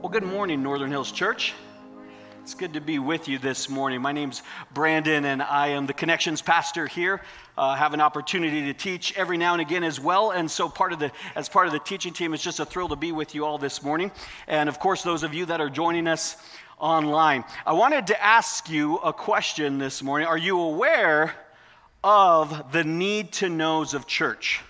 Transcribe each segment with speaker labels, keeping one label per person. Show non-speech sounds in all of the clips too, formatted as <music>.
Speaker 1: Well, good morning, Northern Hills Church. It's good to be with you this morning. My name's Brandon, and I am the Connections pastor here. Uh, have an opportunity to teach every now and again as well, and so part of the as part of the teaching team, it's just a thrill to be with you all this morning. And of course, those of you that are joining us online, I wanted to ask you a question this morning. Are you aware of the need to knows of church?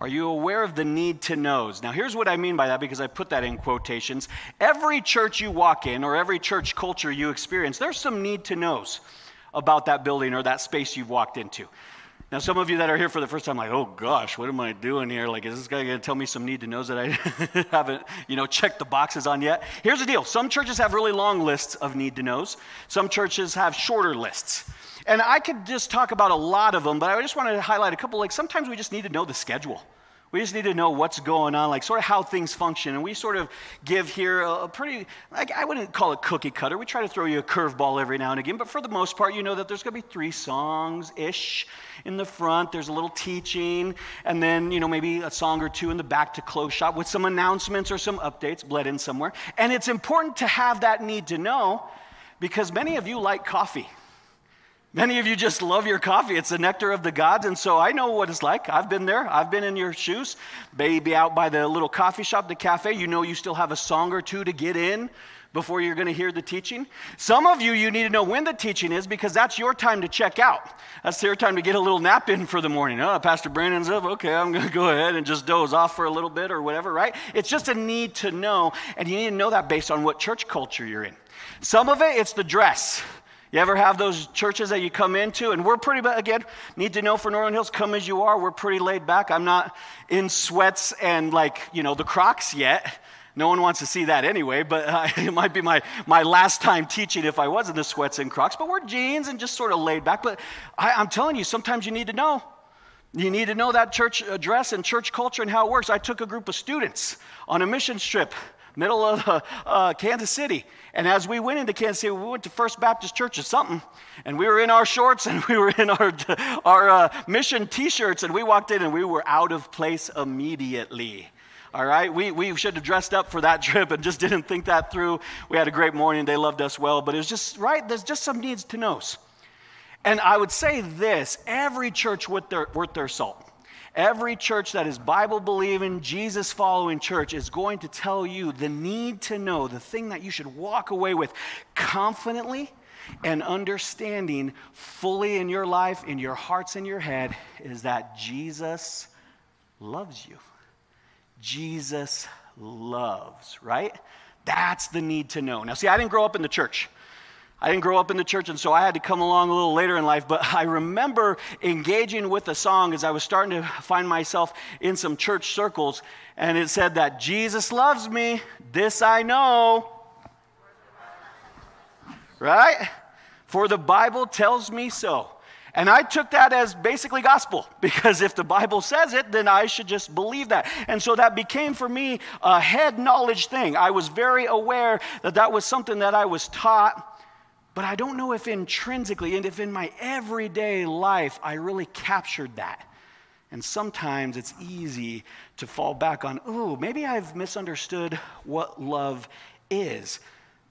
Speaker 1: Are you aware of the need to knows? Now, here's what I mean by that because I put that in quotations. Every church you walk in or every church culture you experience, there's some need to knows about that building or that space you've walked into. Now, some of you that are here for the first time, like, oh gosh, what am I doing here? Like, is this guy going to tell me some need to knows that I <laughs> haven't, you know, checked the boxes on yet? Here's the deal: some churches have really long lists of need to knows. Some churches have shorter lists. And I could just talk about a lot of them, but I just wanted to highlight a couple. Like sometimes we just need to know the schedule. We just need to know what's going on, like sort of how things function. And we sort of give here a, pretty, like I wouldn't call it cookie cutter. We try to throw you a curveball every now and again, but for the most part, you know that there's going to be three songs ish in the front. There's a little teaching, and then, you know, maybe a song or two in the back to close shop with some announcements or some updates bled in somewhere. And it's important to have that need to know because many of you like coffee. Many of you just love your coffee. It's the nectar of the gods. And so I know what it's like. I've been there. I've been in your shoes. Maybe out by the little coffee shop, the cafe. You know you still have a song or two to get in before you're going to hear the teaching. Some of you, you need to know when the teaching is because that's your time to check out. That's your time to get a little nap in for the morning. Oh, Pastor Brandon's up. Okay, I'm going <laughs> to go ahead and just doze off for a little bit or whatever, right? It's just a need to know. And you need to know that based on what church culture you're in. Some of it, it's the dress. You ever have those churches that you come into? And we're pretty, but again, need to know for Northern Hills, come as you are. We're pretty laid back. I'm not in sweats and like, you know, the Crocs yet. No one wants to see that anyway, but <laughs> uh, it might be my, my last time teaching if I was in the sweats and Crocs. But we're jeans and just sort of laid back. But I, I'm telling you, sometimes you need to know. You need to know that church address and church culture and how it works. I took a group of students on a mission trip middle of uh, uh, Kansas City. And as we went into Kansas City, we went to First Baptist Church or something, and we were in our shorts and <laughs> we were in our, our uh, mission t shirts, and we walked in and we were out of place immediately. All right, we, we should have dressed up for that <laughs> trip and just didn't think that through. We had a great morning, they loved us well, but it was just, right, there's just some needs to knows. And I would say this every church worth their, worth their salt Every church that is Bible believing, Jesus following church is going to tell you the need to know, the thing that you should walk away with confidently and understanding fully in your life, in your hearts in your head, is that Jesus loves you. Jesus loves, right? That's the need to know. Now, see, I didn't grow up in the church. I didn't grow up in the church, and so I had to come along a little later in life. But <laughs> I remember engaging with a song as I was starting to find myself in some church circles, and it said that Jesus loves me, this I know. Right? For the Bible tells me so. And I took that as basically gospel <laughs> because if the Bible says it, then I should just believe that. And so that became for me a head knowledge thing. I was very aware that that was something that I was taught but I don't know if intrinsically and if in my everyday life I really captured that. And sometimes it's easy to fall back on, oh, maybe I've misunderstood what love is.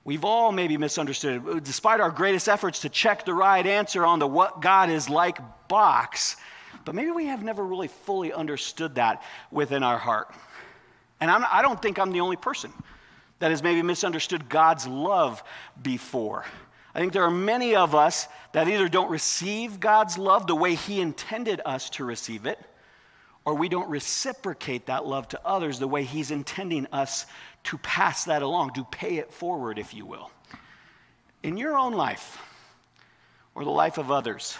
Speaker 1: We've all maybe misunderstood despite our greatest efforts to check the right answer on the what God is like box. But maybe we have never really fully understood that within our heart. And I'm, I do not think I'm the only person that has maybe misunderstood God's love before. I think there are many of us that either don't receive God's love the way He intended us to receive it, or we don't reciprocate that love to others the way He's intending us to pass that along, to pay it forward, if you will. In your own life, or the life of others,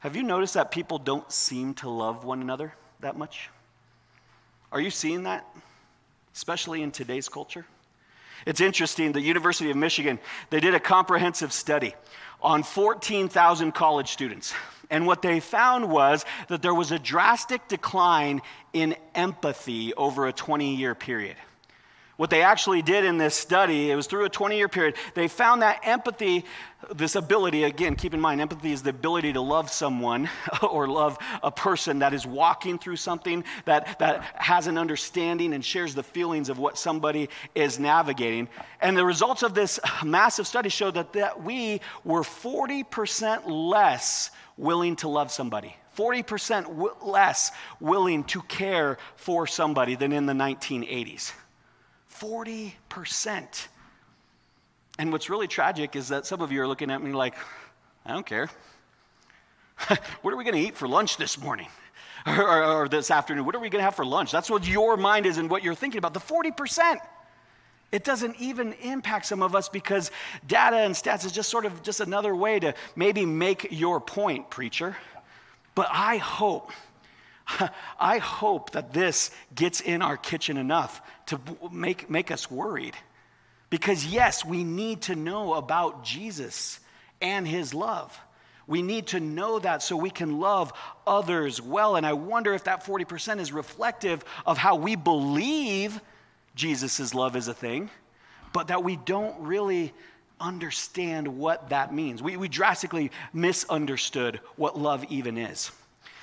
Speaker 1: have you noticed that people don't seem to love one another that much? Are you seeing that, especially in today's culture? It's interesting, the University of Michigan, they did a comprehensive study on 14,000 college students. And what they found was that there was a drastic decline in empathy over a 20 year period. What they actually did in this study, it was through a 20 year period, they found that empathy, this ability, again, keep in mind, empathy is the ability to love someone <laughs> or love a person that is walking through something, that, that has an understanding and shares the feelings of what somebody is navigating. And the results of this massive study showed that, that we were 40% less willing to love somebody. 40% w- less willing to care for somebody than in the 1980s. 40%. And what's really tragic is that some of you are looking at me like, I don't care. <laughs> what are we going to eat for lunch this morning? <laughs> Or, or, or, this afternoon? What are we going to have for lunch? That's what your mind is and what you're thinking about. The 40%. It doesn't even impact some of us because data and stats is just sort of just another way to maybe make your point, preacher. But I hope <laughs> I hope that this gets in our kitchen enough to make, make us worried. Because, yes, we need to know about Jesus and his love. We need to know that so we can love others well. And I wonder if that 40% is reflective of how we believe Jesus' love is a thing, but that we don't really understand what that means. We, we drastically misunderstood what love even is.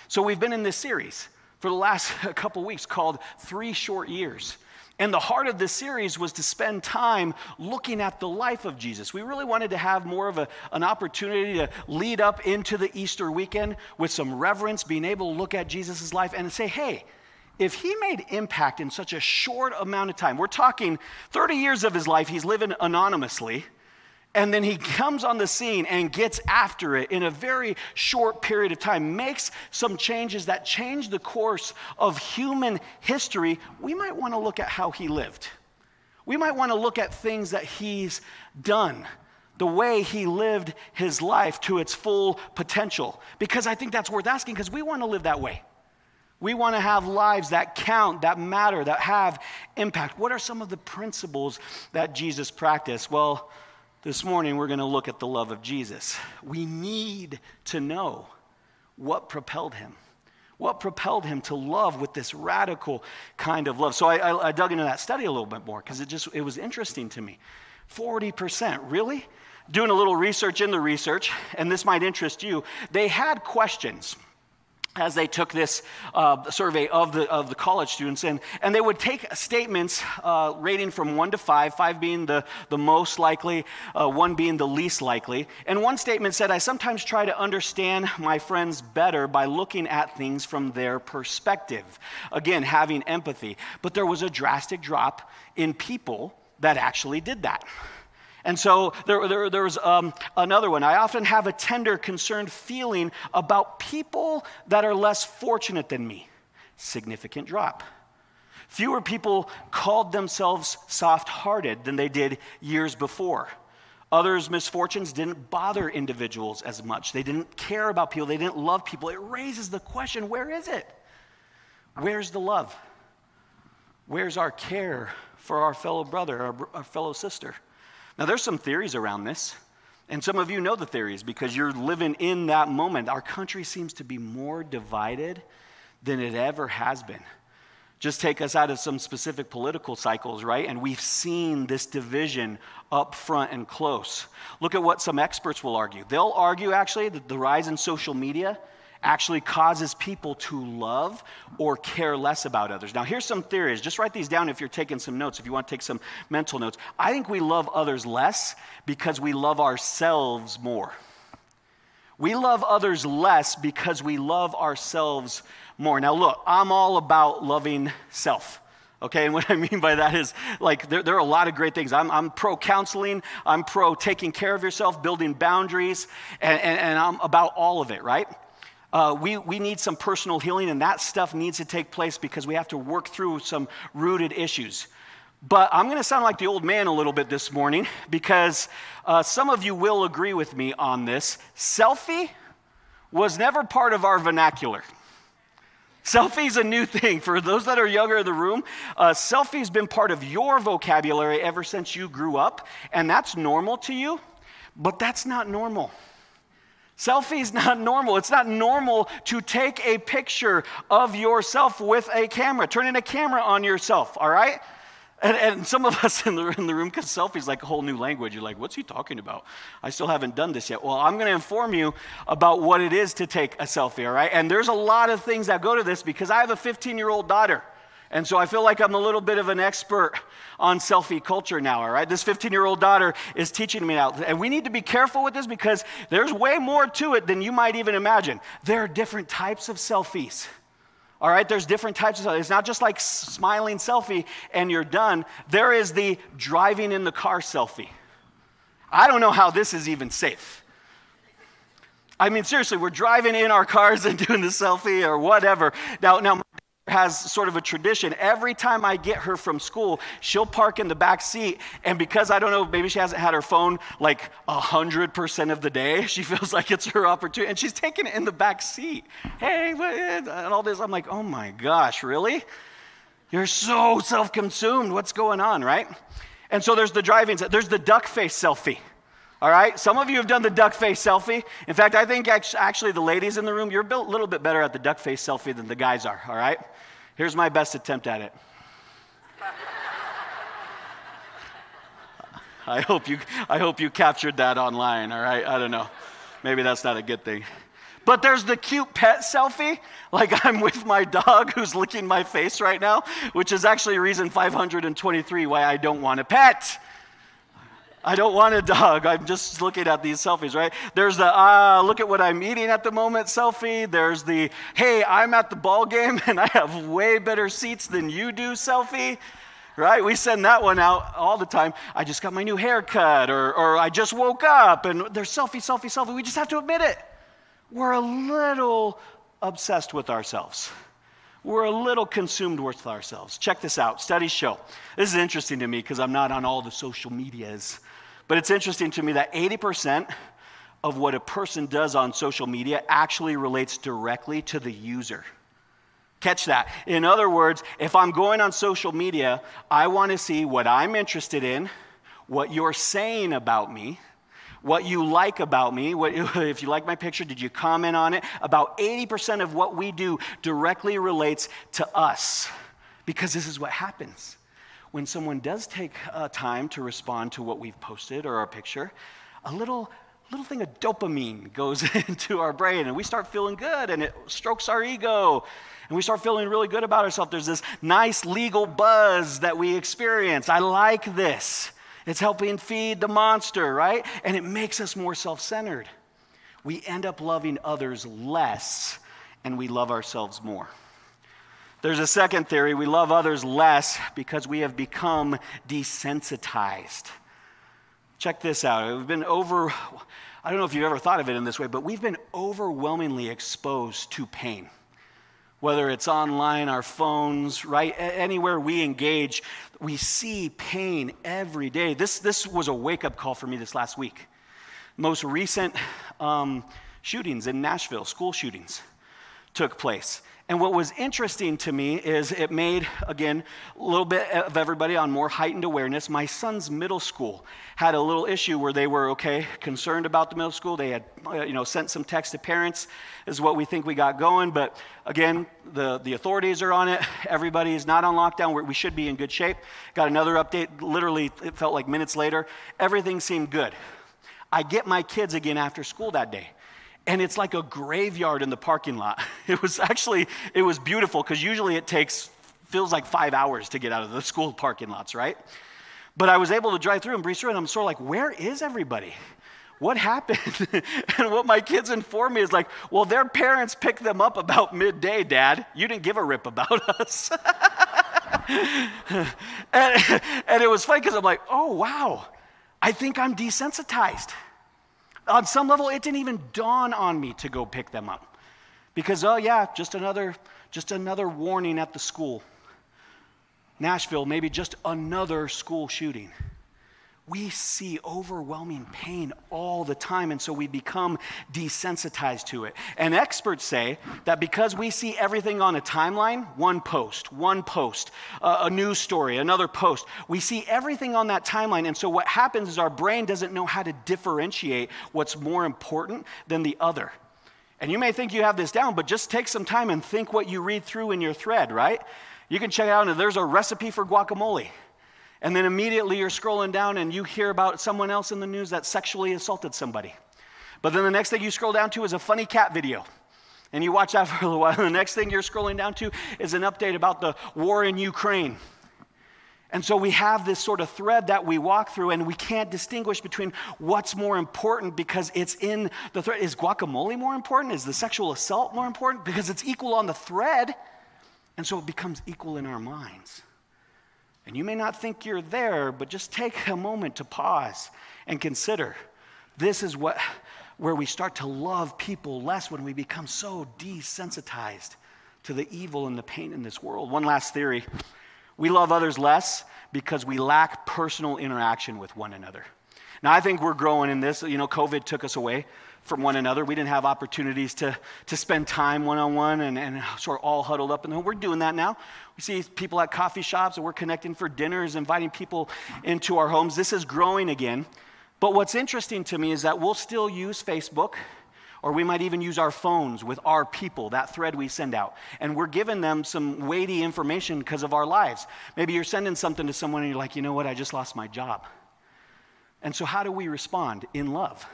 Speaker 1: So we've been in this series for the last <laughs> couple weeks called Three Short Years. And the heart of this series was to spend time looking at the life of Jesus. We really wanted to have more of a, an opportunity to lead up into the Easter weekend with some reverence, being able to look at Jesus' life and say, hey, if he made impact in such a short amount of time, we're talking 30 years of his life, he's living anonymously. And then he comes on the scene and gets after it in a very short period of time, makes some changes that change the course of human history. We might want to look at how he lived. We might want to look at things that he's done, the way he lived his life to its full potential. Because I think that's worth asking, because we want to live that way. We want to have lives that count, that matter, that have impact. What are some of the principles that Jesus practiced? Well, this morning, we're going to look at the love of Jesus. We need to know what propelled him. What propelled him to love with this radical kind of love? So I, I, I dug into that study a little bit more because it just it was interesting to me. 40%, really? Doing a little research in the research, and this might interest you. They had questions as they took this uh, survey of the, of the college students, and, and they would take statements uh, rating from one to five, five being the, the most likely, uh, one being the least likely. And one statement said, I sometimes try to understand my friends better by looking at things from their perspective. Again, having empathy. But there was a drastic drop in people that actually did that. And so there, there, was um, another one. I often have a tender, concerned feeling about people that are less fortunate than me. Significant drop. Fewer people called themselves soft hearted than they did years before. Others' misfortunes didn't bother individuals as much. They didn't care about people, they didn't love people. It raises the question where is it? Where's the love? Where's our care for our fellow brother, our, our fellow sister? Now, there's some theories around this, and some of you know the theories because you're living in that moment. Our country seems to be more divided than it ever has been. Just take us out of some specific political cycles, right? And we've seen this division up front and close. Look at what some experts will argue. They'll argue actually that the rise in social media actually causes people to love or care less about others. Now, here's some theories. Just write these down if you're taking some notes, if you want to take some mental notes. I think we love others less because we love ourselves more. We love others less because we love ourselves more. Now, look, I'm all about loving self. Okay, and <laughs> what I mean by that is like there, there are a lot of great things. I'm, I'm pro counseling, I'm pro taking care of yourself, building boundaries, and, and, and I'm about all of it, right? Uh, we, we need some personal healing, and that stuff needs to take place because we have to work through some rooted issues. But I'm going to sound like the old man a little bit this morning because uh, some of you will agree with me on this. Selfie was never part of our vernacular. Selfie's a new thing. For those that are younger in the room, uh, selfie's been part of your vocabulary ever since you grew up, and that's normal to you, but that's not normal. Selfie is <laughs> not normal. It's not normal to take a picture of yourself with a camera, turning a camera on yourself, all right? And, and some of <laughs> us in the, in the room, because selfies like a whole new language. You're like, what's he talking about? I still haven't done this yet. Well, I'm going to inform you about what it is to take a selfie, all right? And there's a lot of things that go to this because I have a 15 year old daughter. And so I feel like I'm a little bit of an expert on selfie culture now, all right? This 15 year old daughter is teaching me now. And we need to be careful with this because there's way more to it than you might even imagine. There are different types of selfies. All right, there's different types of selfies. It's not just like smiling selfie and you're done. There is the driving in the car selfie. I don't know how this is even safe. I mean, seriously, we're driving in our cars and <laughs> doing the selfie or whatever. Now, now has sort of a tradition. Every time I get her from school, she'll park in the back seat. And because I don't know, maybe she hasn't had her phone like 100% of the day, <laughs> she feels like it's her opportunity. And she's taking it in the back seat. Hey, what and all this. I'm like, oh my gosh, really? You're so self consumed. What's going on, right? And so there's the driving, there's the duck face selfie. All right? Some of you have done the duck face selfie. In fact, I think actually the ladies in the room, you're a little bit better at the duck face selfie than the guys are. All right? Here's my best attempt at it. <laughs> I hope you, I hope you captured that online, all right? I don't know. Maybe that's not a good thing. But there's the cute pet selfie, like <laughs> I'm with my dog who's licking my face right now, which is actually reason 523 why I don't want a pet. I don't want a dog. I'm just looking at these selfies, right? There's the, ah, uh, look at what I'm eating at the moment selfie. There's the, hey, I'm at the ball game <laughs> and I have way better seats than you do selfie right? We send that one out all the time. I just got my new haircut, or, or I just woke up, and there's selfie, selfie, selfie. We just have to admit it. We're a little obsessed with ourselves. We're a little consumed with ourselves. Check this out. Studies show. This is interesting to me because I'm not on all the social medias. But it's interesting to me that 80% of what a person does on social media actually relates directly to the user. Catch that. In other words, if I'm going on social media, I want to see what I'm interested in, what you're saying about me, what you like about me. What, <laughs> if you like my picture, did you comment on it? About 80% of what we do directly relates to us because this is what happens when someone does take uh, time to respond to what we've posted or our picture, a little little thing of dopamine goes <laughs> into our brain and we start feeling good and it strokes our ego and we start feeling really good about ourselves. There's this nice legal buzz that we experience. I like this. It's helping feed the monster, right? And it makes us more self centered. We end up loving others less and we love ourselves more. There's a second theory we love others less because we have become desensitized. Check this out. We've been over, I don't know if you've ever thought of it in this way, but we've been overwhelmingly exposed to pain. Whether it's online, our phones, right? Anywhere we engage, we see pain every day. This, this was a wake up call for me this last week. Most recent um, shootings in Nashville, school shootings, took place. And what was interesting to me is it made, again, a little bit of everybody on more heightened awareness. My son's middle school had a little issue where they were, okay, concerned about the middle school. They had, uh, you know, sent some text to parents, is what we think we got going. But again, the, the authorities are on it. Everybody is not on lockdown. we we should be in good shape. Got another update, literally, it felt like minutes later. Everything seemed good. I get my kids again after school that day and it's like a graveyard in the parking lot. <laughs> It was actually, it was beautiful because usually it takes, feels like five hours to get out of the school parking lots, right? But I was able to drive through and breeze through, and I'm sort of like, where is everybody? What happened? <laughs> and what my kids informed me is like, well, their parents picked them up about midday, Dad. You didn't give a rip about <laughs> us. and, and it was funny because I'm like, oh, wow, I think I'm desensitized on some level, it didn't even dawn on me to go pick them up. Because, oh, yeah, just another, just another warning at the school. Nashville, maybe just another school shooting we see overwhelming pain all the time, and so we become desensitized to it. And experts say that because we see everything on a timeline one post, one post, a news story, another post we see everything on that timeline. And so what happens is our brain doesn't know how to differentiate what's more important than the other. And you may think you have this down, but just take some time and think what you read through in your thread, right? You can check it out, and there's a recipe for guacamole And then immediately you're scrolling down and you hear about someone else in the news that sexually assaulted somebody. But then the next thing you scroll down to is a funny cat video. And you watch that <laughs> for a little while. The next thing you're scrolling down to is an update about the war in Ukraine. And so we have this sort of thread that we walk through, and we can't distinguish between what's more important because it's in the thread. Is guacamole more important? Is the sexual assault more important? Because it's equal on the thread, and so it becomes equal in our minds. And you may not think you're there, but just take a moment to pause and consider this is what, where we start to love people less when we become so desensitized to the evil and the pain in this world. One last theory we love others less because we lack personal interaction with one another. Now, I think we're growing in this. You know, COVID took us away from one another. We didn't have opportunities to, to spend time one on one and, sort of all huddled up. And we're doing that now. We see people at coffee shops and we're connecting for dinners, inviting people into our homes. This is growing again. But what's interesting to me is that we'll still use Facebook or we might even use our phones with our people, that thread we send out. And we're giving them some weighty information because of our lives. Maybe you're sending something to someone and you're like, you know what, I just lost my job. And so, how do we respond? In love.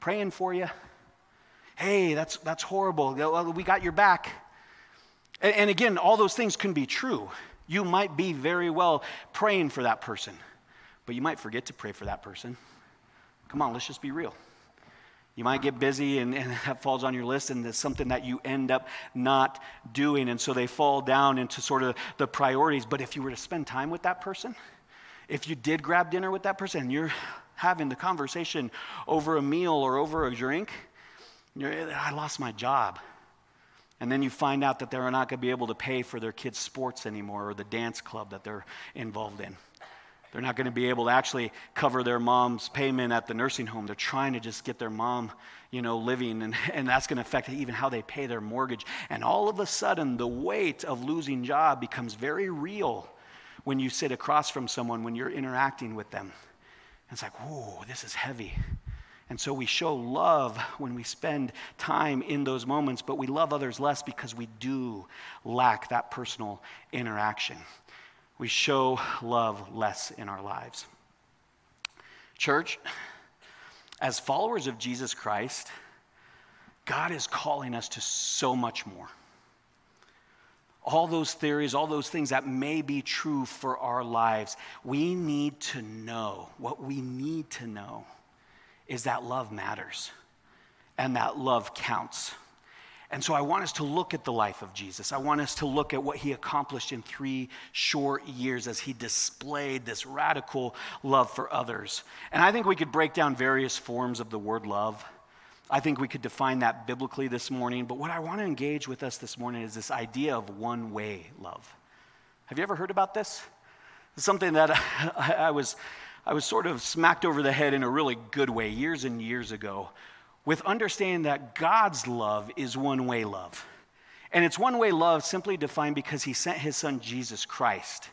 Speaker 1: Praying for you. Hey, that's, that's horrible. We got your back. And, and again, all those things can be true. You might be very well praying for that person, but you might forget to pray for that person. Come on, let's just be real. You might get busy and, and, <laughs> that falls on your list, and it's something that you end up not doing. And so they fall down into sort of the priorities. But if you were to spend time with that person, if you did grab dinner with that person, and you're having the conversation over a meal or over a drink, I lost my job. And then you find out that they're not going to be able to pay for their kids' sports anymore or the dance club that they're involved in. They're not going to be able to actually cover their mom's payment at the nursing home. They're trying to just get their mom, you know, living, and, and that's going to affect even how they pay their mortgage. And all of a sudden, the weight of losing job becomes very real when you sit across from someone, when you're interacting with them. It's like, whoa, this is heavy. And so we show love when we spend time in those moments, but we love others less because we do lack that personal interaction we show love less in our lives. Church, as followers of Jesus Christ, God is calling us to so much more. All those theories, all those things that may be true for our lives, we need to know. What we need to know is that love matters and that love counts. And so I want us to look at the life of Jesus. I want us to look at what he accomplished in three short years as he displayed this radical love for others. And I think we could break down various forms of the word love. I think we could define that biblically this morning. But what I want to engage with us this morning is this idea of one way love. Have you ever heard about this? It's something that <laughs> I was, I was sort of smacked over the head in a really good way years and years ago with understanding that God's love is one way love. And it's one way love simply defined because he sent his son Jesus Christ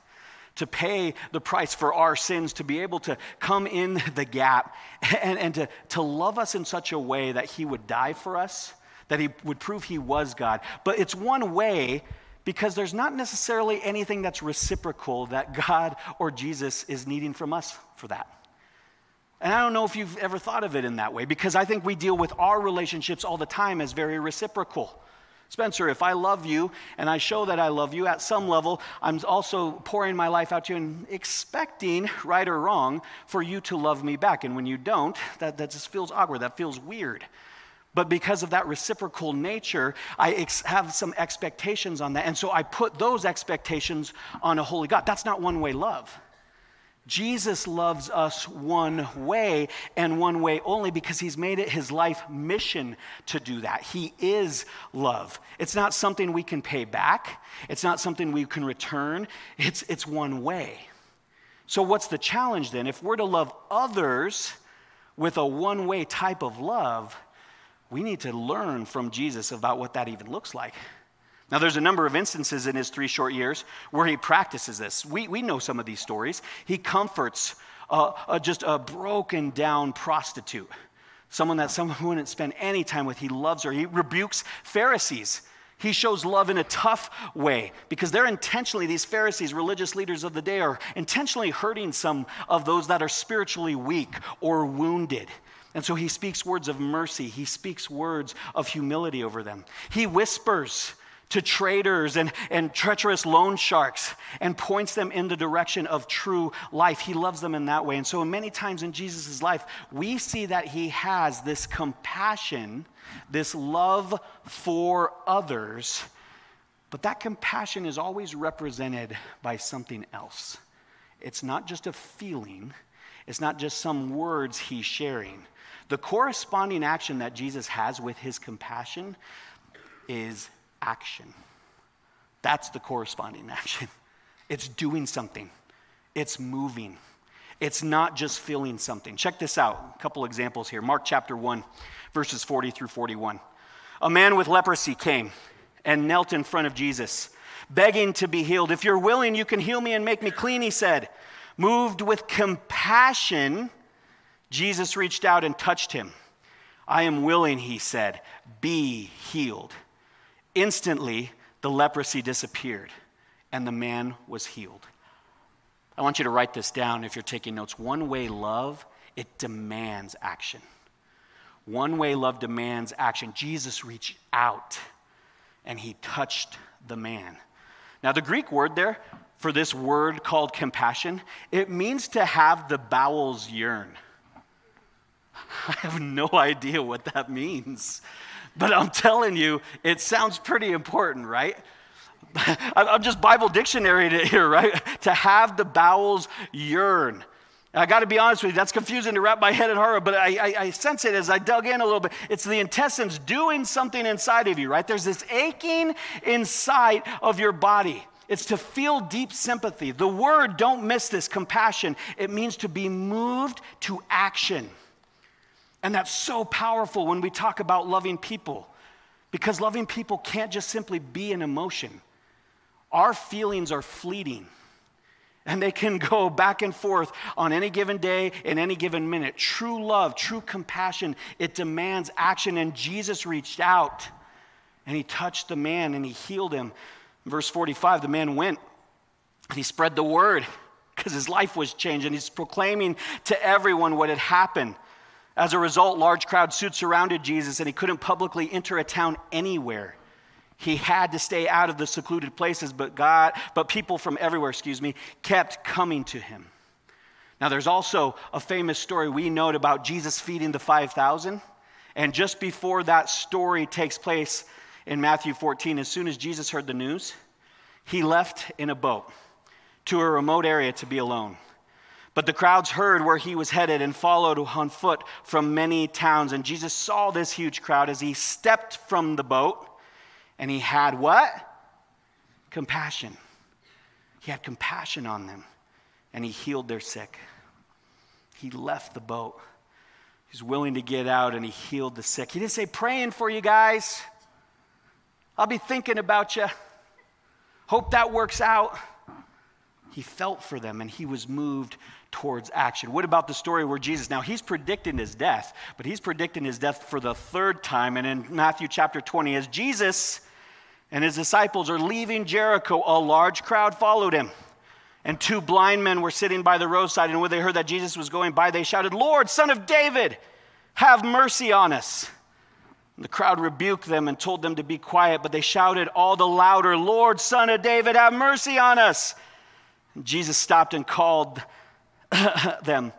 Speaker 1: to pay the price for our sins, to be able to come in the gap <laughs> and, and to, to love us in such a way that he would die for us, that he would prove he was God. But it's one way because there's not necessarily anything that's reciprocal that God or Jesus is needing from us for that. And I don't know if you've ever thought of it in that way because I think we deal with our relationships all the time as very reciprocal. Spencer, if I love you and I show that I love you at some level, I'm also pouring my life out to you and expecting, right or wrong, for you to love me back. And when you don't, that, that just feels awkward. That feels weird. But because of that reciprocal nature, I ex- have some expectations on that. And so I put those expectations on a holy God. That's not one way love. Jesus loves us one way and one way only because he's made it his life mission to do that. He is love. It's not something we can pay back, it's not something we can return, it's, it's one way. So, what's the challenge then? If we're to love others with a one way type of love, we need to learn from Jesus about what that even looks like. Now, there's a number of instances in his three short years where he practices this. We, we know some of these stories. He comforts uh, just a broken down prostitute, someone that someone wouldn't spend any time with. He loves her. He rebukes Pharisees. He shows love in a tough way because they're intentionally, these Pharisees, religious leaders of the day, are intentionally hurting some of those that are spiritually weak or wounded. And so he speaks words of mercy, he speaks words of humility over them. He whispers to traitors and, and treacherous loan sharks and points them in the direction of true life. He loves them in that way. And so, many times in Jesus' life, we see that he has this compassion, this love for others, but that compassion is always represented by something else. It's not just a feeling, it's not just some words he's sharing. The corresponding action that Jesus has with his compassion is action. That's the corresponding <laughs> action. It's doing something, it's moving. It's not just feeling something. Check this out. A couple examples here. Mark chapter 1, verses 40 through 41. A man with leprosy came and knelt in front of Jesus, begging to be healed. If you're willing, you can heal me and make me clean, he said. Moved with compassion, Jesus reached out and touched him. I am willing, he said. Be healed. Instantly, the leprosy disappeared and the man was healed. I want you to write this down if you're taking notes. One way love, it demands action. One way love demands action. Jesus reached out and he touched the man. Now, the Greek word there for this word called compassion, it means to have the bowels yearn. <laughs> I have no <laughs> idea what that means. But I'm telling you, it sounds pretty important, right? <laughs> I'm just Bible dictionary it here, right? <laughs> to have the bowels yearn. I got to be honest with you, that's confusing to wrap my head and heart, but I, I, I, sense it as I dug in a little bit. It's the intestines doing something inside of you, right? There's this aching inside of your body. It's to feel deep sympathy. The word, don't miss this, compassion, it means to be moved to action. And that's so powerful when we talk about loving people, because loving people can't just simply be an emotion. Our feelings are fleeting, and they can <laughs> go back and forth on any given day, in any given minute. True love, true compassion, it demands action. And Jesus reached out and he touched the man and he healed him. verse 45, the man went and he spread the word because his life was changed and he's proclaiming to everyone what had happened. As a result, large crowds soon surrounded Jesus, and he couldn't publicly enter a town anywhere. He had to stay out of the secluded places, but God, but people from everywhere, excuse me, kept coming to him. Now, there's also a famous story we note about Jesus feeding the 5,000. And just before that story takes place in Matthew 14, as soon as Jesus heard the news, he left in a boat to a remote area to be alone. But the crowds heard where he was headed and followed on foot from many towns. And Jesus saw this huge crowd as he stepped from the boat and he had what? Compassion. He had compassion on them and he healed their sick. He left the boat. He's willing to get out and he healed the sick. He didn't say, praying for you guys. I'll be thinking about you. Hope that works out. He felt for them and he was moved towards action. What about the story where Jesus, now he's predicting his death, but he's predicting his death for the third time. And in Matthew chapter 20, as Jesus and his disciples are leaving Jericho, a large crowd followed him. And two blind men were sitting by the roadside. And when they heard that Jesus was going by, they shouted, Lord, son of David, have mercy on us. And the crowd rebuked them and told them to be quiet, but they shouted all the louder, Lord, son of David, have mercy on us. And Jesus stopped and called <laughs> them,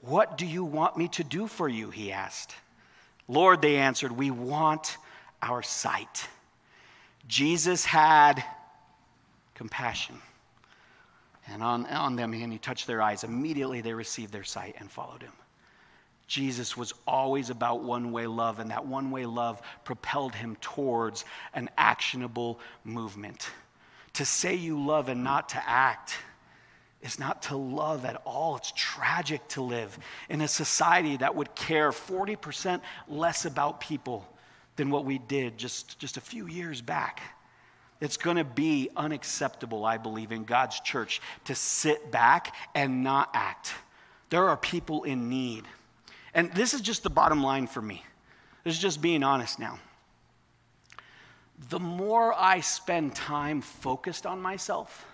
Speaker 1: What do you want me to do for you? He asked. Lord, they answered, We want our sight. Jesus had compassion. And on, on them, and he touched their eyes. Immediately they received their sight and followed him. Jesus was always about one way love, and that one way love propelled him towards an actionable movement. To say you love and not to act is not to love at all. It's tragic to live in a society that would care 40% less about people than what we did just, just a few years back. It's going to be unacceptable, I believe, in God's church to sit back and not act. There are people in need. And this is just the bottom line for me. This is just being honest now. the more I spend time focused on myself,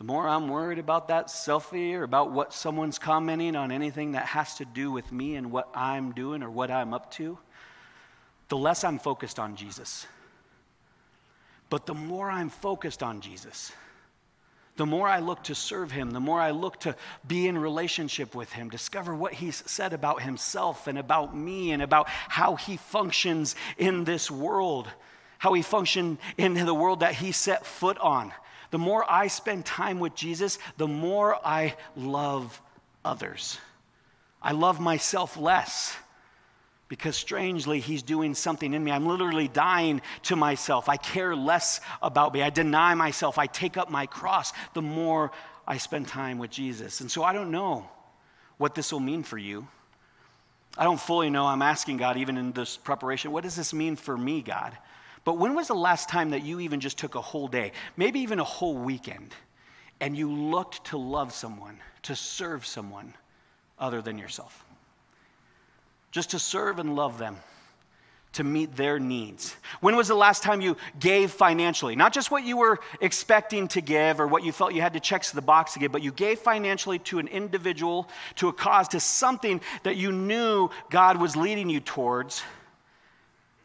Speaker 1: the more I'm worried about that selfie or about what someone's commenting on anything that has to do with me and what I'm doing or what I'm up to, the less I'm focused on Jesus. But the more I'm focused on Jesus, the more I look to serve him, the more I look to be in relationship with him, discover what he's said about himself and about me and about how he functions in this world, how he functioned in the world that he set foot on. The more I spend time with Jesus, the more I love others. I love myself less because strangely, he's doing something in me. I'm literally dying to myself. I care less about me. I deny myself. I take up my cross the more I spend time with Jesus. And so I don't know what this will mean for you. I don't fully know. I'm asking God, even in this preparation, what does this mean for me, God? But when was the last time that you even just took a whole day, maybe even a whole weekend, and you looked to love someone, to serve someone other than yourself? just to serve and love them, to meet their needs. When was the last time you gave financially? Not just what you were expecting to give or what you felt you had to check the box to give, but you gave financially to an individual, to a cause, to something that you knew God was leading you towards,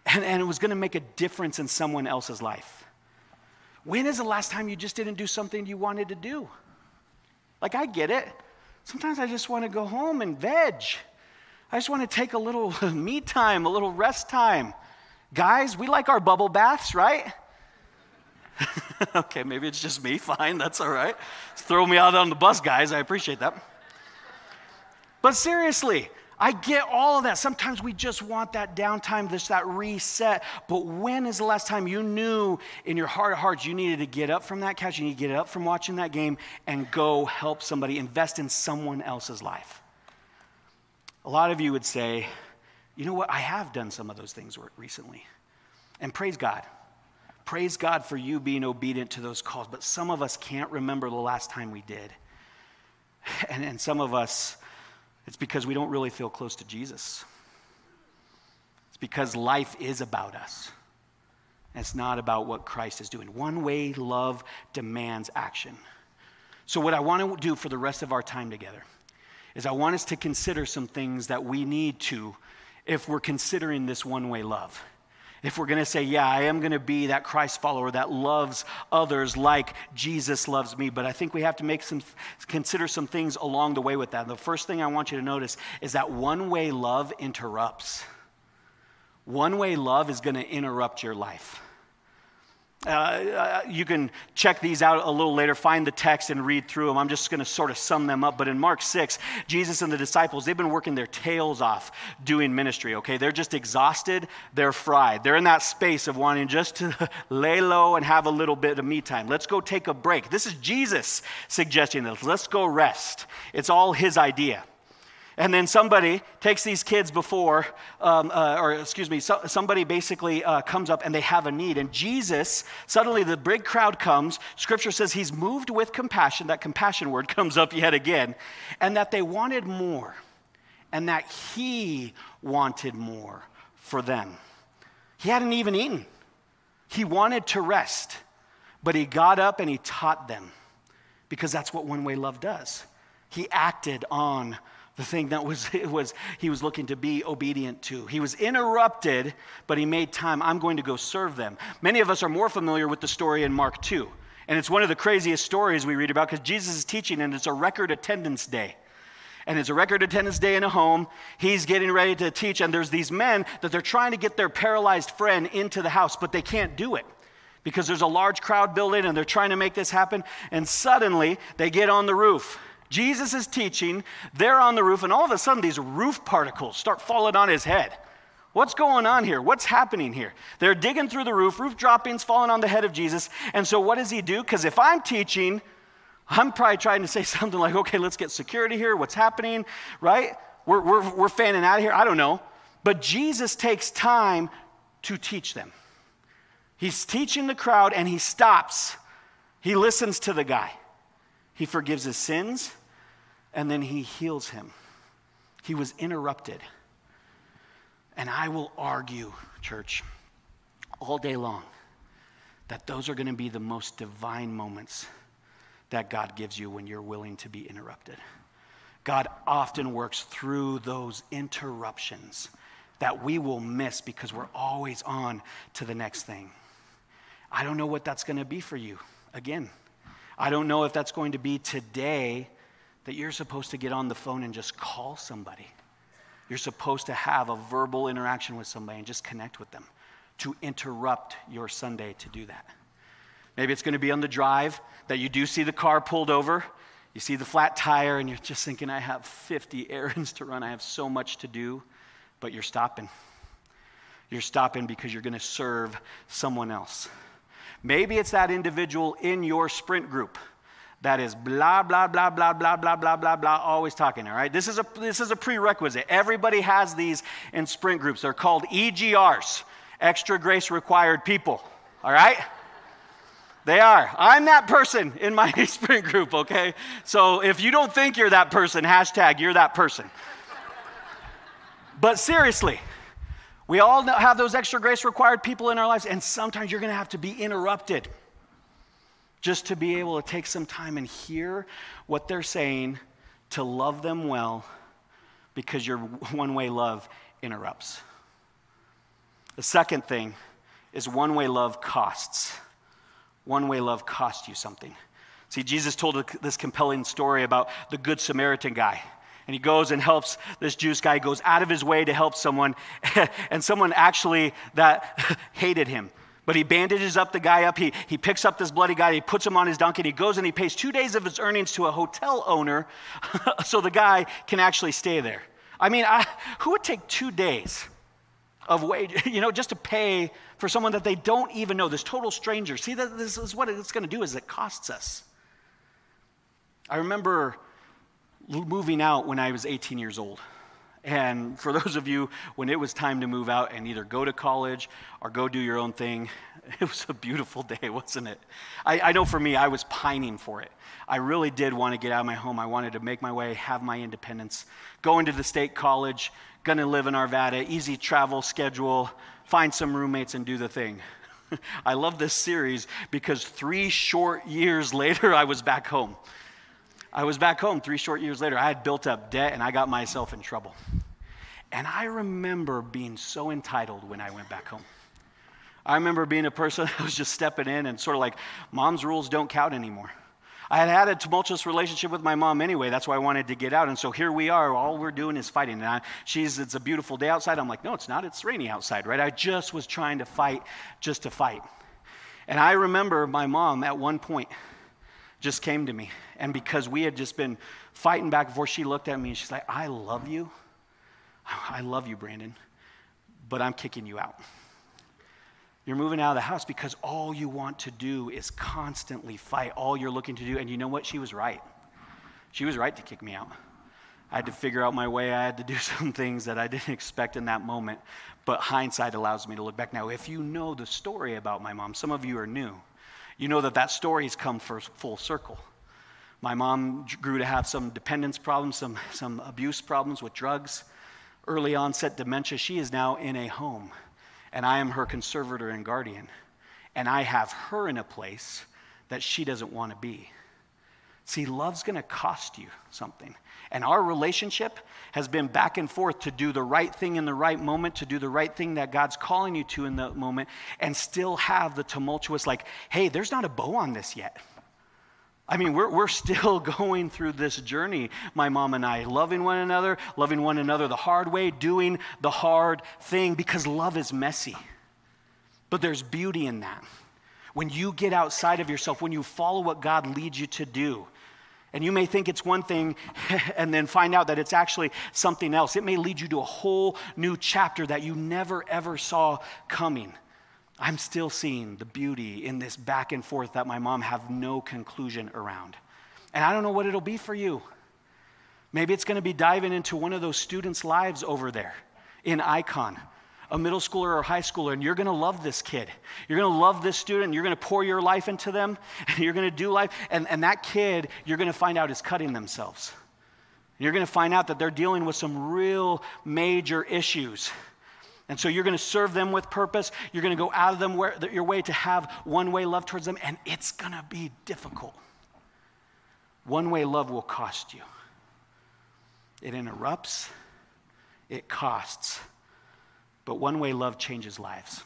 Speaker 1: and, and it was going to make a difference in someone else's life. When is the last time you just didn't do something you wanted to do? Like, I get it. Sometimes I just want to go home and veg. I just want to take a little <laughs> me time, a little rest time. Guys, we like our bubble baths, right? <laughs> okay, maybe it's just me. Fine, that's all right. Throw me out on the bus, guys. I appreciate that. But seriously, I get all of that. Sometimes we just want that downtime, this that reset. But when is the last time you knew in your heart of hearts you needed to get up from that couch, you need to get up from watching that game and go help somebody, invest in someone else's life? A lot of you would say, you know what? I have done some of those things recently. And praise God. Praise God for you being obedient to those calls. But some of us can't remember the last time we did. <laughs> And, and some of us, it's because we don't really feel close to Jesus. It's because life is about us. It's not about what Christ is doing. One way love demands action. So, what I want to do for the rest of our time together is I want us to consider some things that we need to if we're considering this one way love. If we're going to say, yeah, I am going to be that Christ follower that loves others like Jesus loves me, but I think we have to make some consider some things along the way with that. The first thing I want you to notice is that one way love interrupts. One way love is going to interrupt your life. Uh, uh, you can check these out a little later, find the text and read through them. I'm just going to sort of sum them up. But in Mark 6, Jesus and the disciples, they've been working their tails off doing ministry, okay? They're just exhausted, they're fried. They're in that space of wanting just to <laughs> lay low and have a little bit of me time. Let's go take a break. This is Jesus suggesting this. Let's go rest. It's all his idea. And then somebody takes these kids before, um, uh, or excuse me, so, somebody basically uh, comes up and they have a need. And Jesus, suddenly the big crowd comes. Scripture says he's moved with compassion. That compassion word <laughs> comes up yet again. And that they wanted more. And that he wanted more for them. He hadn't even eaten, he wanted to rest. But he got up and he taught them because that's what one way love does. He acted on the thing that was, <laughs> was he was looking to be obedient to. He was interrupted, but he made time. I'm going to go serve them. Many of us are more familiar with the story in Mark 2. And it's one of the craziest stories we read about because Jesus is teaching, and it's a record attendance day. And it's a record attendance day in a home. He's getting ready to teach, and there's these men that they're trying to get their paralyzed friend into the house, but they can't do it because there's a large crowd building and they're trying to make this happen. And suddenly they get on the roof Jesus is teaching, they're on the roof, and all of a sudden these roof particles start falling on his head. What's going on here? What's happening here? They're digging through the roof, roof droppings falling on the head of Jesus. And so, what does he do? Because if I'm teaching, I'm probably trying to say <laughs> something like, okay, let's get security here. What's happening, right? We're, we're, we're fanning out of here. I don't know. But Jesus takes time to teach them. He's teaching the crowd and he stops. He listens to the guy. He forgives his sins, and then he heals him. He was interrupted. And I will argue, church, all day long that those are going to be the most divine moments that God gives you when you're willing to be interrupted. God often works through those interruptions that we will miss because we're always on to the next thing. I don't know what that's going to be for you. Again, I don't know if that's going to be today that you're supposed to get on the phone and just call somebody. You're supposed to have a verbal interaction with somebody and just connect with them to interrupt your Sunday to do that. Maybe it's going to be on the drive that you do see the car pulled over, you see the flat tire, and you're just thinking, I have 50 <laughs> errands to run, I have so much to do, but you're stopping. You're stopping because you're going to serve someone else. Maybe it's that individual in your sprint group that is blah, blah, blah, blah, blah, blah, blah, blah, blah, always talking, all right? This is a, this is a prerequisite. Everybody has these in sprint groups. They're called EGRs, extra grace required people, all right? They are. I'm that person in my <laughs> sprint group, okay? So if you don't think you're that person, hashtag you're that person. But seriously, we all have those extra grace required people in our lives, and sometimes you're going to have to be interrupted just to be able to take some time and hear what they're saying, to love them well, because your <laughs> one way love interrupts. The second thing is one way love costs one way love costs you something. See, Jesus told this compelling story about the Good Samaritan guy. And he goes and helps this Jewish guy, goes out of his way to help someone, <laughs> and someone actually that <laughs> hated him. But he bandages up the guy up. He, he picks up this bloody guy. He puts him on his donkey. And he goes and he pays two days of his earnings to a hotel owner <laughs> so the guy can actually stay there. I mean, I, who would take two days of wage, you know, just to pay for someone that they don't even know, this total stranger. See, that this is what it's going to do is it costs us. I remember moving out when I was 18 years old. And for <laughs> those of you, when it was time to move out and either go to college or go do your own thing, <laughs> it was a beautiful <laughs> day, wasn't it? I, I, know for me, I was pining for it. I really did want to get out of my home. I wanted to make my way, have my independence, go into the state college, to live in Arvada, easy travel schedule, find some roommates and do the thing. I love this series because three short years later, I was back home. I was back home three short years later. I had built up debt and I got myself in trouble. And I remember being so entitled when I went back home. I remember being a person <laughs> that was just stepping in and sort of like, mom's rules don't count anymore. I had had a tumultuous relationship with my mom anyway. That's why I wanted to get out. And so here we are. All we're doing is fighting. And I, she's, it's a beautiful day outside. I'm like, no, it's not. It's rainy outside, right? I just was trying to fight just to fight. And I remember my mom at one point just came to me. And because we had just been fighting back forth, she looked at me and she's like, I love you. I love you, Brandon, but I'm kicking you out. You're moving out of the house because all you want to do is constantly fight. All you're looking to do. And you know what? She was right. She was right to kick me out. I had to figure out my way. I had to do <laughs> some things that I didn't expect in that moment. But hindsight allows me to look back. Now, if you know the story about my mom, some of you are new. You know that that story has come full circle. My mom grew to have some dependence problems, some, some abuse problems with drugs, early onset dementia. She is now in a home and I am her conservator and guardian. And I have her in a place that she doesn't want to be. See, love's going to cost you something. And our relationship has been back and forth to do the right thing in the right moment, to do the right thing that God's calling you to in the moment, and still have the tumultuous, like, hey, there's not a bow on this yet. I mean, we're, we're still <laughs> going through this journey, my mom and I, loving one another, loving one another the hard way, doing the hard thing because love is messy. But there's beauty in that. When you get outside of yourself, when you follow what God leads you to do, and you may think it's one thing <laughs> and then find out that it's actually something else. It may lead you to a whole new chapter that you never ever saw coming. I'm still seeing the beauty in this back and forth that my mom have no conclusion around. And I don't know what it'll be for you. Maybe it's going to be diving into one of those students' lives over there in Icon, a middle schooler or high schooler, and you're going to love this kid. You're going to love this student. You're going to pour your life into them, <laughs> and you're going to do life. And, and that kid, you're going to find out is cutting themselves. You're going to find out that they're dealing with some real major issues And so you're going to serve them with purpose. You're going to go out of them where, your way to have one way love towards them, and it's going to be difficult. One way love will cost you. It interrupts, it costs, but one way love changes lives.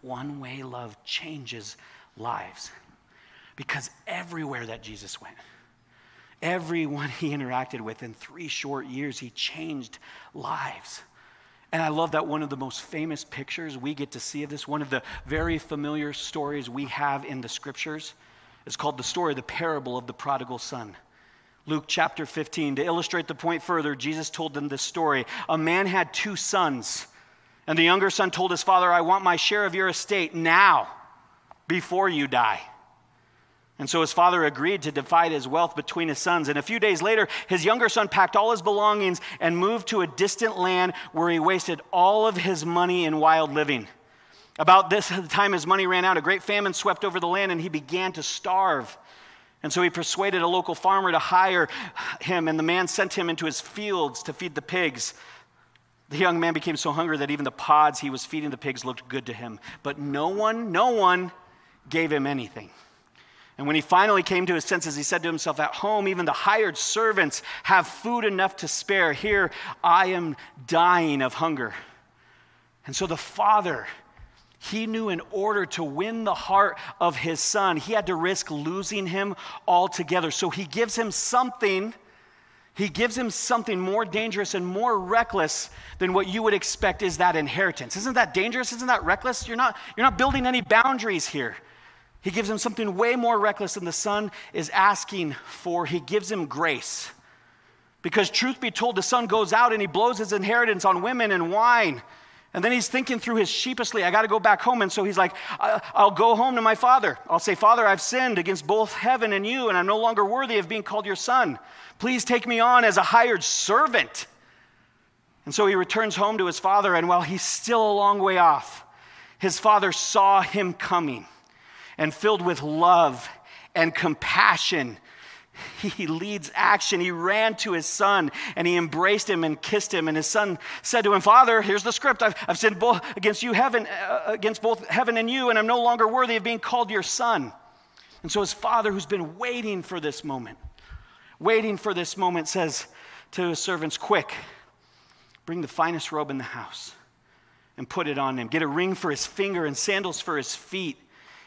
Speaker 1: One way love changes lives. Because everywhere that Jesus went, everyone he interacted with in three short years, he changed lives. And I love that one of the most famous pictures we get to see of this, one of the very familiar stories we have in the scriptures, is called the story, of the parable of the prodigal son. Luke chapter 15. To illustrate the point further, Jesus told them this story. A man had two sons, and the younger son told his father, I want my share of your estate now, before you die. And so his father agreed to divide his wealth between his sons. And a few days later, his younger son packed all his belongings and moved to a distant land where he wasted all of his money in wild living. About this time, his money ran out. A great famine swept over the land, and he began to starve. And so he persuaded a local farmer to hire him, and the man sent him into his fields to feed the pigs. The young man became so hungry that even the pods he was feeding the pigs looked good to him. But no one, no one gave him anything. And when he finally came to his senses, he said to himself, At home, even the hired servants have food enough to spare. Here, I am dying of hunger. And so the father he knew in order to win the heart of his son, he had to risk losing him altogether. So he gives him something, he gives him something more dangerous and more reckless than what you would expect is that inheritance. Isn't that dangerous? Isn't that reckless? You're not, you're not building any boundaries here. He gives him something way more reckless than the son is asking for. He gives him grace. Because, truth be told, the son goes out and he blows his inheritance on women and wine. And then he's thinking through his sheepishly, I got to go back home. And so he's like, I'll go home to my father. I'll say, Father, I've sinned against both heaven and you, and I'm no longer worthy of being called your son. Please take me on as a hired servant. And so he returns home to his father, and while he's still a long way off, his father saw him coming, and filled with love and compassion, he leads action. He ran to his son and he embraced him and kissed him. And his son said to him, Father, here's the script. I've, I've sinned both against you, heaven, uh, against both heaven and you, and I'm no longer worthy of being called your son. And so his father, who's been waiting for this moment, waiting for this moment, says to his servants, Quick, bring the finest robe in the house and put it on him. Get a ring for his finger and sandals for his feet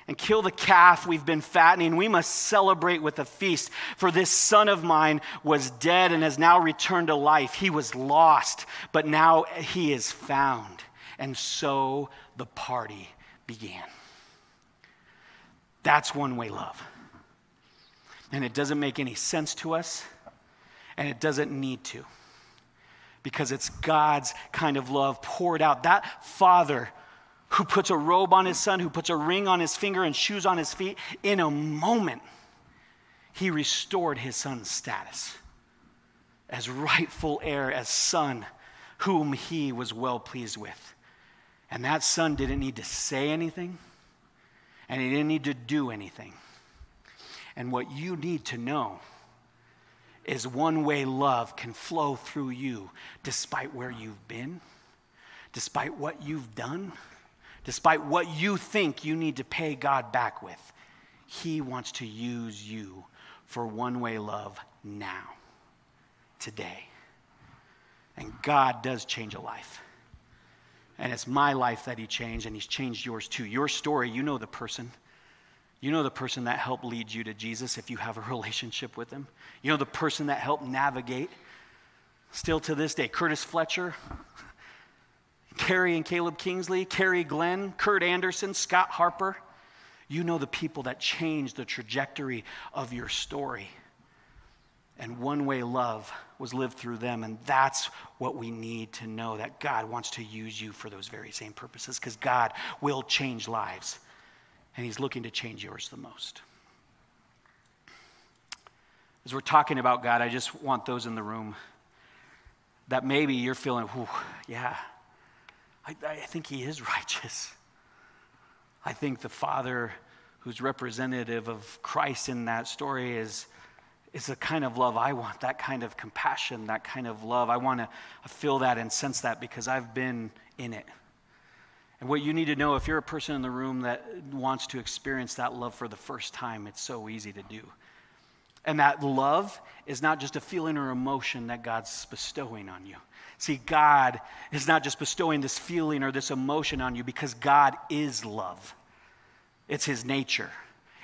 Speaker 1: and kill the calf we've been fattening. We must celebrate with a feast. For this son of mine was dead and has now returned to life. He was lost, but now he is found. And so the party began. That's one way love. And it doesn't make any sense to us, and it doesn't need to. Because it's God's kind of love poured out. That father who puts a robe on his son, who puts a ring on his finger and shoes on his feet, in a moment, he restored his son's status as rightful heir, as son, whom he was well pleased with. And that son didn't need to say anything, and he didn't need to do anything. And what you need to know is one way love can flow through you despite where you've been, despite what you've done despite what you think you need to pay God back with. He wants to use you for one way love now, today. And God does change a life. And it's my life that He changed, and He's changed yours too. Your story, you know the person. You know the person that helped lead you to Jesus if you have a <laughs> relationship with Him. You know the person that helped navigate. Still to this day, Curtis Fletcher, Carrie and Caleb Kingsley, Carrie Glenn, Kurt Anderson, Scott Harper. You know the people that changed the trajectory of your story. And one way love was lived through them. And that's what we need to know that God wants to use you for those very same purposes because God will change lives. And He's looking to change yours the most. As we're talking about God, I just want those in the room that maybe you're feeling, yeah, I, I think he is <laughs> righteous. I think the Father who's representative of Christ in that story is, is the kind of love I want, that kind of compassion, that kind of love. I want to feel that and sense that because I've been in it. And what you need to know if you're a person in the room that wants to experience that love for the first time, it's so easy to do. And that love is not just a feeling or emotion that God's bestowing on you. See, God is not just bestowing this feeling or this emotion on you because God is love. It's His nature.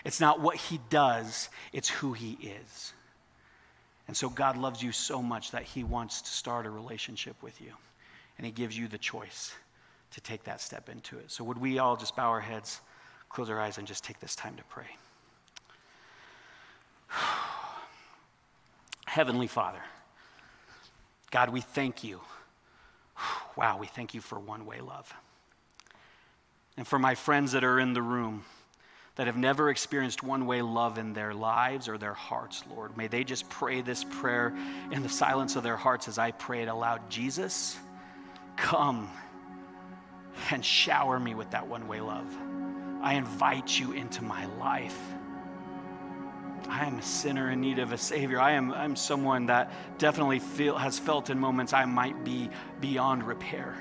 Speaker 1: It's not what He does, it's who He is. And so God loves you so much that He wants to start a relationship with you. And He gives you the choice to take that step into it. So, would we all just bow our heads, close our eyes, and just take this time to pray? <sighs> Heavenly Father, God, we thank you. <sighs> Wow, we thank you for one way love. And for my friends that are in the room that have never experienced one way love in their lives or their hearts, Lord, may they just pray this prayer in the silence of their hearts as I pray it aloud. Jesus, come and shower me with that one way love. I invite you into my life. I am a sinner in need of a Savior. I am I'm someone that definitely feel, has felt in moments I might be beyond repair.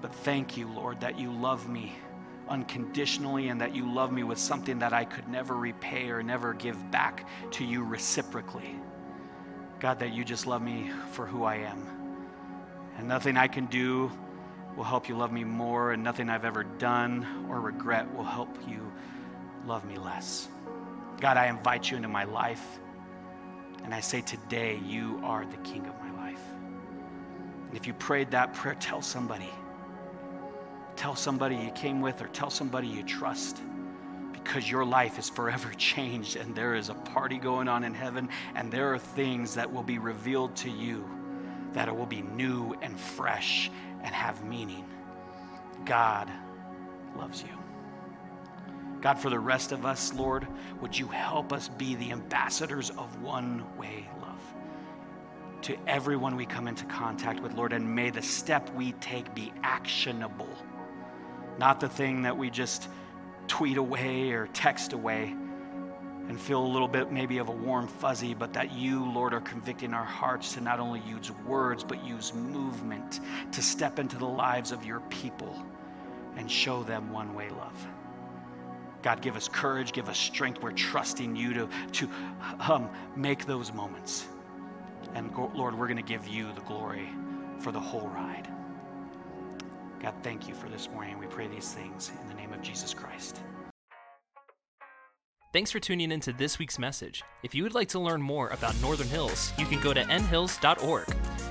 Speaker 1: But thank you, Lord, that you love me unconditionally and that you love me with something that I could never repay or never give back to you reciprocally. God, that you just love me for who I am. And nothing I can do will help you love me more, and nothing I've ever done or regret will help you love me less. God, I invite you into my life, and I say today, you are the king of my life. And if you prayed that prayer, tell somebody. Tell somebody you came with, or tell somebody you trust because your life is forever <laughs> changed and there is a party going on in heaven and there are things that will be revealed to you that it will be new and fresh and have meaning. God loves you. God, for the rest of us, Lord, would you help us be the ambassadors of one way love to everyone we come into contact with, Lord, and may the step we take be actionable, not the thing that we just tweet away or text away and feel a little bit maybe of a warm fuzzy, but that you, Lord, are convicting our hearts to not only use words, but use movement to step into the lives of your people and show them one way love. God, give us courage, give us strength. We're trusting you to, to um, make those moments. And Lord, we're going to give you the glory for the whole ride. God, thank you for this morning. We pray these things in the name of Jesus Christ.
Speaker 2: Thanks for tuning in to this week's message. If you would like to learn more about Northern Hills, you can go to nhills.org.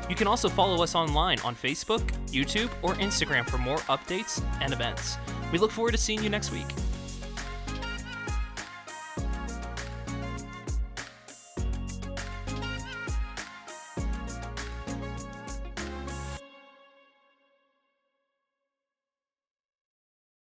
Speaker 2: You can also follow us online on Facebook, YouTube, or Instagram for more updates and events. We look forward to seeing you next week.